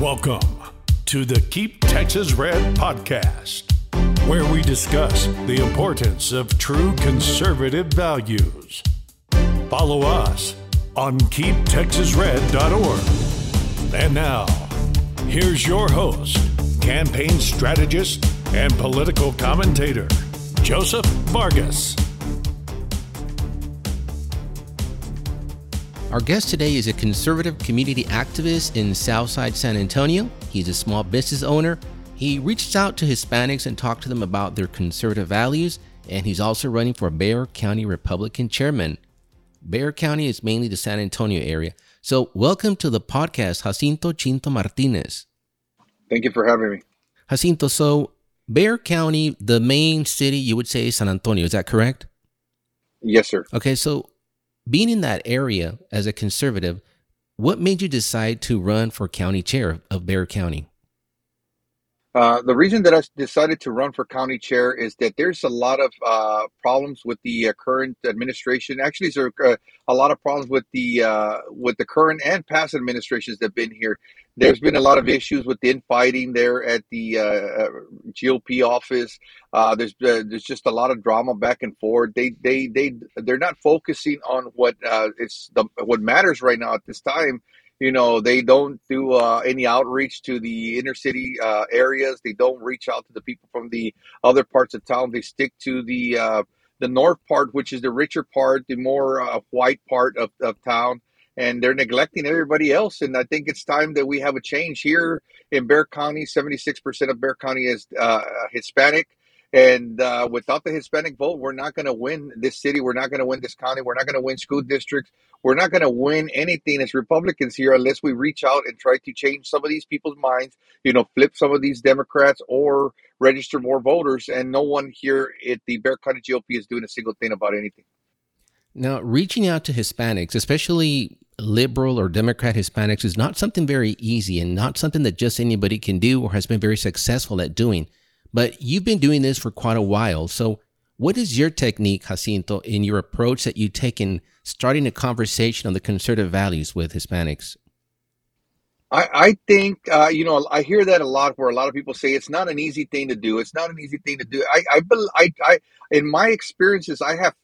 Welcome to the Keep Texas Red podcast, where we discuss the importance of true conservative values. Follow us on keeptexasred.org. And now, here's your host, campaign strategist, and political commentator, Joseph Vargas. Our guest today is a conservative community activist in Southside San Antonio. He's a small business owner. He reaches out to Hispanics and talks to them about their conservative values, and he's also running for Bexar County Republican chairman. Bexar County is mainly the San Antonio area. So, welcome to the podcast, Jacinto Chinto Martinez. Thank you for having me. Jacinto, so Bexar County, the main city, you would say San Antonio, is that correct? Yes, sir. Okay, so being in that area as a conservative, what made you decide to run for county chair of Bexar County? Uh, the reason that I decided to run for county chair is that there's a lot of uh, problems with the uh, current administration. Actually, there's uh, a lot of problems with the uh, with the current and past administrations that've been here. There's been a lot of issues with the infighting there at the GOP office. there's there's just a lot of drama back and forth. They they they they're not focusing on what it's the what matters right now at this time you know they don't do uh, any outreach to the inner city uh, areas. They don't reach out to the people from the other parts of town. They stick to the uh, the north part which is the richer part the more uh, white part of, of town. And they're neglecting everybody else. And i think it's time that we have a change here in Bexar county. 76% of Bexar county is uh, hispanic and uh, without the Hispanic vote, we're not going to win this city. We're not going to win this county. We're not going to win school districts. We're not going to win anything as Republicans here unless we reach out and try to change some of these people's minds, you know, flip some of these Democrats or register more voters. And no one here at the Bexar County GOP is doing a single thing about anything. Now, reaching out to Hispanics, especially liberal or Democrat Hispanics, is not something very easy and not something that just anybody can do or has been very successful at doing. But you've been doing this for quite a while. So, what is your technique, Jacinto, in your approach that you take in starting a conversation on the conservative values with Hispanics? I, I think uh, you know I hear that a lot where a lot of people say it's not an easy thing to do. It's not an easy thing to do. I I, I, I in my experiences I have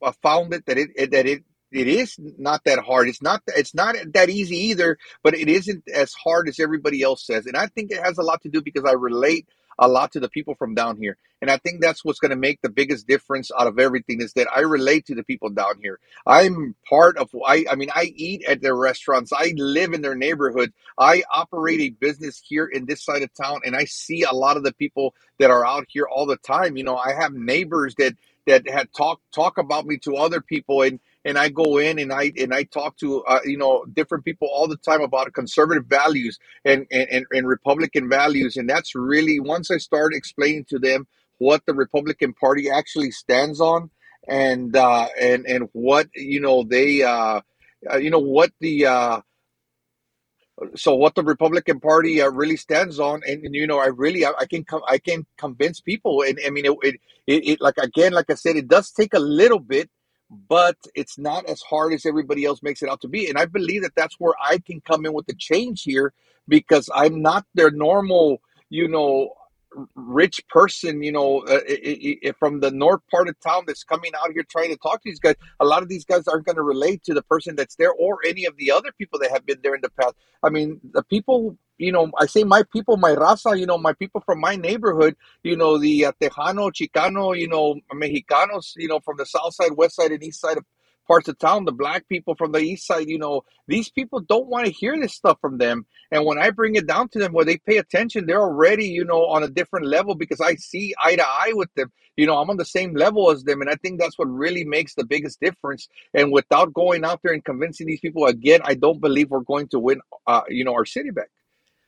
uh, found it that it that it it is not that hard. It's not it's not that easy either, but it isn't as hard as everybody else says. And I think it has a lot to do because I relate a lot to the people from down here. And I think that's what's going to make the biggest difference out of everything is that I relate to the people down here. I'm part of I I mean I eat at their restaurants. I live in their neighborhood. I operate a business here in this side of town and I see a lot of the people that are out here all the time. You know, I have neighbors that that had talk talk about me to other people and and I go in and I and I talk to uh, you know different people all the time about conservative values and, and and Republican values, and that's really once I start explaining to them what the Republican Party actually stands on, and uh, and and what you know they uh, uh you know what the uh, so what the Republican Party uh, really stands on, and, and, you know, I really I, I can com- I can convince people, and I mean, it, it, it, it like again, like I said, it does take a little bit but it's not as hard as everybody else makes it out to be. And I believe that that's where I can come in with the change here because I'm not their normal, you know, rich person, you know, uh, from the north part of town that's coming out here trying to talk to these guys. A lot of these guys aren't going to relate to the person that's there or any of the other people that have been there in the past. I mean, the people, you know, I say my people, my raza, you know, my people from my neighborhood, you know, the uh, Tejano, Chicano, you know, Mexicanos, you know, from the south side, west side, and east side of parts of town, the black people from the east side, you know, these people don't want to hear this stuff from them. And when I bring it down to them where they pay attention, they're already, you know, on a different level because I see eye to eye with them. You know, I'm on the same level as them. And I think that's what really makes the biggest difference. And without going out there and convincing these people again, I don't believe we're going to win, uh, you know, our city back.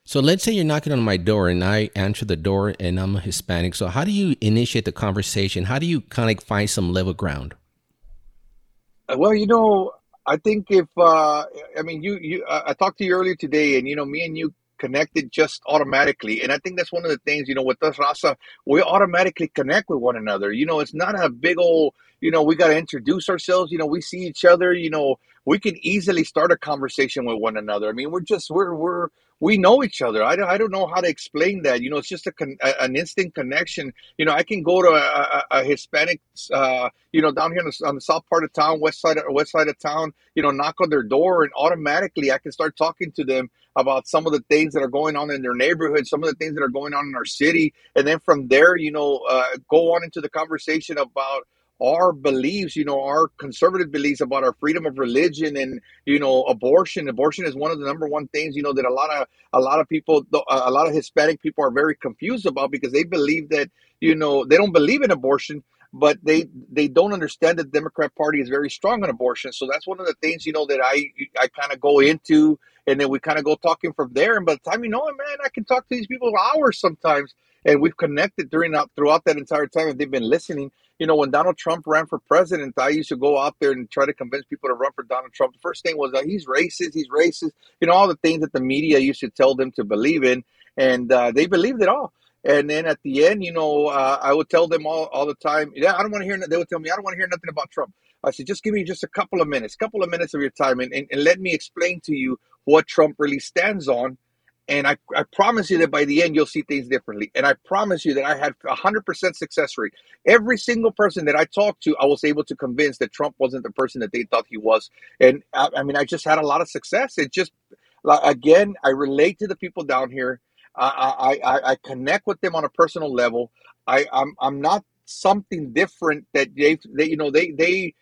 So let's say you're knocking on my door and I answer the door and I'm a Hispanic. So how do you initiate the conversation? How do you kind of find some level ground? Uh, well, you know, I think if uh, I mean you you I talked to you earlier today, and you know me and you connected just automatically, and I think that's one of the things you know with us Raza, we automatically connect with one another. You know, it's not a big old you know we got to introduce ourselves. You know, we see each other. You know, we can easily start a conversation with one another. I mean, we're just we're we're we know each other. I don't, I don't know how to explain that. You know, it's just a, con- an instant connection. You know, I can go to a, a, a Hispanic, uh, you know, down here on the, on the, south part of town, west side, of, west side of town, you know, knock on their door and automatically I can start talking to them about some of the things that are going on in their neighborhood, some of the things that are going on in our city. And then from there, you know, uh, go on into the conversation about, our beliefs, you know, our conservative beliefs about our freedom of religion and you know abortion. Abortion is one of the number one things you know that a lot of a lot of people, a lot of Hispanic people are very confused about because they believe that you know they don't believe in abortion, but they they don't understand that the Democrat Party is very strong on abortion. So that's one of the things you know that I I kind of go into, and then we kind of go talking from there. And by the time you know it, man, I can talk to these people hours sometimes, and we've connected during throughout that entire time, and they've been listening you know, when Donald Trump ran for president, I used to go out there and try to convince people to run for Donald Trump. The first thing was that he's racist, he's racist, you know, all the things that the media used to tell them to believe in, and uh, they believed it all. And then at the end, you know, uh, I would tell them all, all the time, yeah, I don't want to hear, they would tell me, I don't want to hear nothing about Trump. I said, just give me just a couple of minutes, couple of minutes of your time, and, and, and let me explain to you what Trump really stands on and I, I promise you that by the end, you'll see things differently. And I promise you that I had a 100% success rate. Every single person that I talked to, I was able to convince that Trump wasn't the person that they thought he was. And I, I mean, I just had a lot of success. It just, again, I relate to the people down here. I, I, I connect with them on a personal level. I, I'm, I'm not something different that they, they you know, they, they,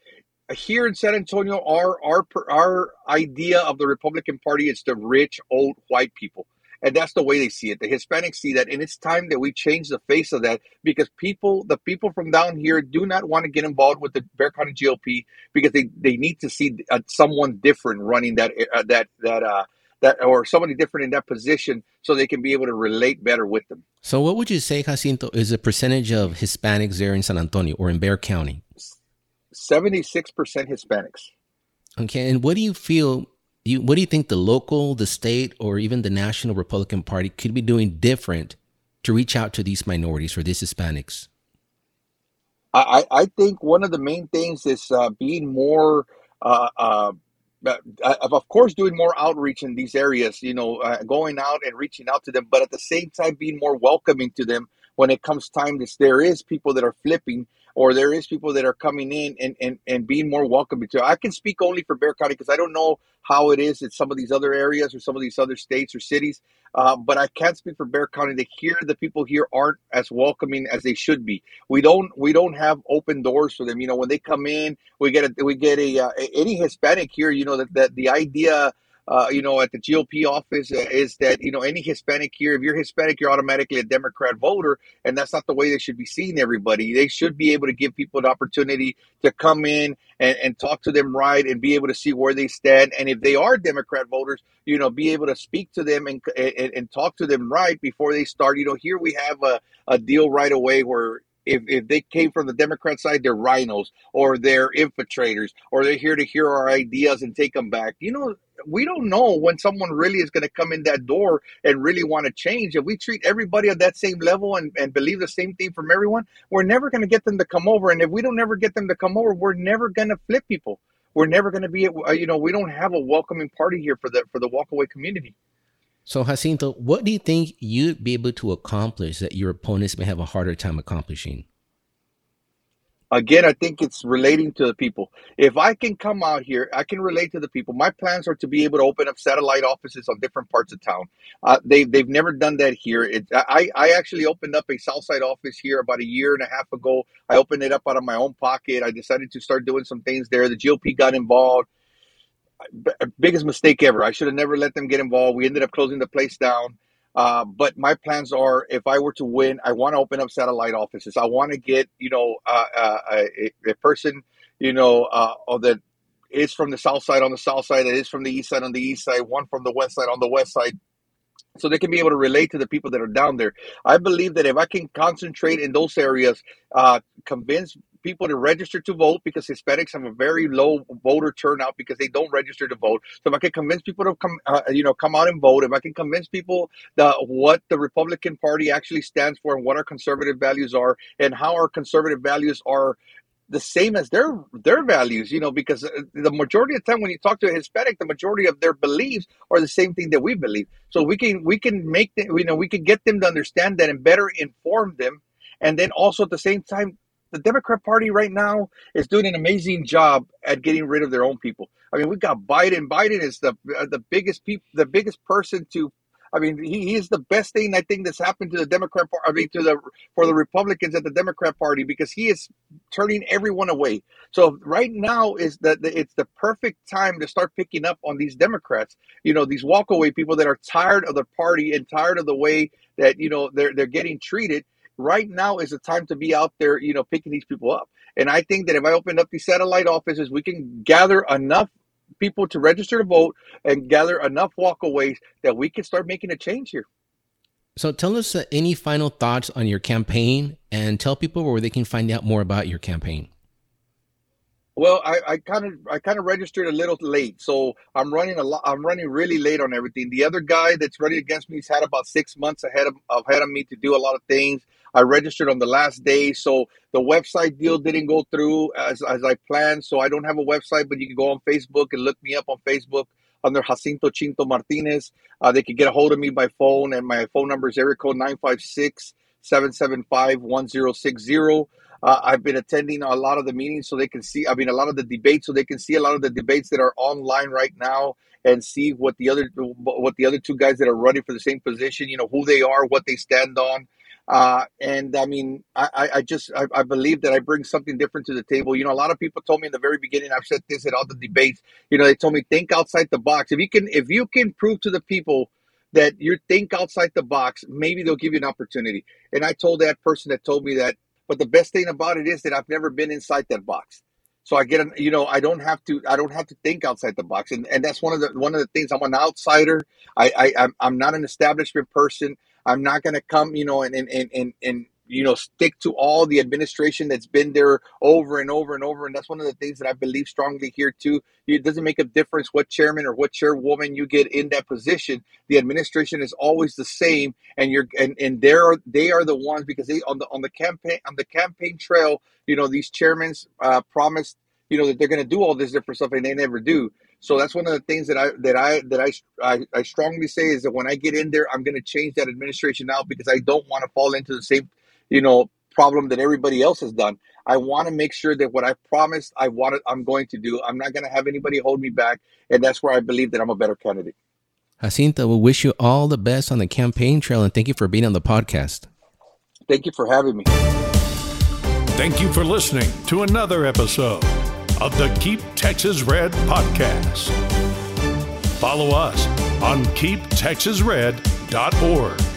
here in San Antonio, our our our idea of the Republican Party is the rich old white people. And that's the way they see it. The Hispanics see that. And it's time that we change the face of that because people, the people from down here do not want to get involved with the Bexar County GOP because they, they need to see uh, someone different running that, uh, that, that, uh, that, or somebody different in that position so they can be able to relate better with them. So, what would you say, Jacinto, is the percentage of Hispanics there in San Antonio or in Bexar County? 76% Hispanics. Okay. And what do you feel you, what do you think the local, the state, or even the national Republican Party could be doing different to reach out to these minorities or these Hispanics? I, I think one of the main things is uh, being more, uh, uh, uh of course, doing more outreach in these areas, you know, uh, going out and reaching out to them, but at the same time, being more welcoming to them when it comes time this there is people that are flipping or there is people that are coming in and, and, and being more welcoming to. I can speak only for Bexar County because I don't know how it is in some of these other areas or some of these other states or cities. Uh, but I can't speak for Bexar County. They hear the people here aren't as welcoming as they should be. We don't we don't have open doors for them. You know, when they come in, we get a we get a uh, any Hispanic here. You know that, that the idea uh, you know, at the GOP office uh, is that, you know, any Hispanic here, if you're Hispanic, you're automatically a Democrat voter. And that's not the way they should be seeing everybody. They should be able to give people an opportunity to come in and, and talk to them right and be able to see where they stand. And if they are Democrat voters, you know, be able to speak to them and, and, and talk to them right before they start. You know, here we have a, a deal right away where if, if they came from the Democrat side, they're RINOs or they're infiltrators or they're here to hear our ideas and take them back. You know, we don't know when someone really is going to come in that door and really want to change. If we treat everybody at that same level and, and believe the same thing from everyone, we're never going to get them to come over. And if we don't ever get them to come over, we're never going to flip people. We're never going to be, uh, you know, we don't have a welcoming party here for the for the walkaway community. So, Jacinto, what do you think you'd be able to accomplish that your opponents may have a harder time accomplishing? Again, I think it's relating to the people. If I can come out here, I can relate to the people. My plans are to be able to open up satellite offices on different parts of town. Uh, they, they've never done that here. It, I, I actually opened up a Southside office here about a year and a half ago. I opened it up out of my own pocket. I decided to start doing some things there. The GOP got involved biggest mistake ever. I should have never let them get involved. We ended up closing the place down. Uh, but my plans are, if I were to win, I want to open up satellite offices. I want to get, you know, uh, uh, a, a, person, you know, uh, that is from the south side on the south side, that is from the east side on the east side, one from the west side on the west side, so they can be able to relate to the people that are down there. I believe that if I can concentrate in those areas, uh, convince people to register to vote because Hispanics have a very low voter turnout because they don't register to vote. So if I can convince people to come, uh, you know, come out and vote, if I can convince people that what the Republican Party actually stands for and what our conservative values are and how our conservative values are the same as their their values, you know, because uh, the majority of the time when you talk to a Hispanic, the majority of their beliefs are the same thing that we believe. So we can we can make them, you know, we can get them to understand that and better inform them, and then also at the same time, the Democrat Party right now is doing an amazing job at getting rid of their own people. I mean, we've got Biden. Biden is the uh, the biggest people, the biggest person to I mean, he, he is the best thing I think that's happened to the Democrat Party. I mean, to the for the Republicans at the Democrat Party because he is turning everyone away. So right now is that it's the perfect time to start picking up on these Democrats. You know, these walkaway people that are tired of the party and tired of the way that you know they're they're getting treated. Right now is the time to be out there, you know, picking these people up. And I think that if I open up these satellite offices, we can gather enough people to register to vote and gather enough walkaways that we can start making a change here. So tell us uh, any final thoughts on your campaign and tell people where they can find out more about your campaign. Well, I kind of I kind of registered a little late, so I'm running a lot. I'm running really late on everything. The other guy that's running against me has had about six months ahead of ahead of me to do a lot of things. I registered on the last day, so the website deal didn't go through as as I planned. So I don't have a website, but you can go on Facebook and look me up on Facebook under Jacinto Chinto Martinez. Uh, they can get a hold of me by phone, and my phone number is area code 956 775 1060. Uh, I've been attending a lot of the meetings so they can see, I mean, a lot of the debates so they can see a lot of the debates that are online right now and see what the other what the other two guys that are running for the same position, you know, who they are, what they stand on. Uh, and I mean, I, I just I, I, believe that I bring something different to the table. You know, a lot of people told me in the very beginning. I've said this at all the debates. You know, they told me think outside the box. If you can, if you can prove to the people that you think outside the box, maybe they'll give you an opportunity. And I told that person that told me that but the best thing about it is that I've never been inside that box. So I get, you know, I don't have to, I don't have to think outside the box, and and that's one of the one of the things. I'm an outsider. I, I I'm, I'm not an establishment person. I'm not going to come, you know, and and and and you know stick to all the administration that's been there over and over and over and that's one of the things that i believe strongly here too. It doesn't make a difference what chairman or what chairwoman you get in that position. The administration is always the same and you're and and they're they are the ones because they on the on the campaign on the campaign trail you know these chairmen uh, promised you know that they're going to do all this different stuff and they never do. So that's one of the things that I that I that I, I, I strongly say is that when I get in there, I'm going to change that administration out because I don't want to fall into the same you know, problem that everybody else has done. I want to make sure that what I promised I wanted I'm going to do. I'm not going to have anybody hold me back, and that's where I believe that I'm a better candidate. Jacinto, we wish you all the best on the campaign trail, and thank you for being on the podcast. Thank you for having me. Thank you for listening to another episode of the Keep Texas Red podcast. Follow us on keeptexasred.org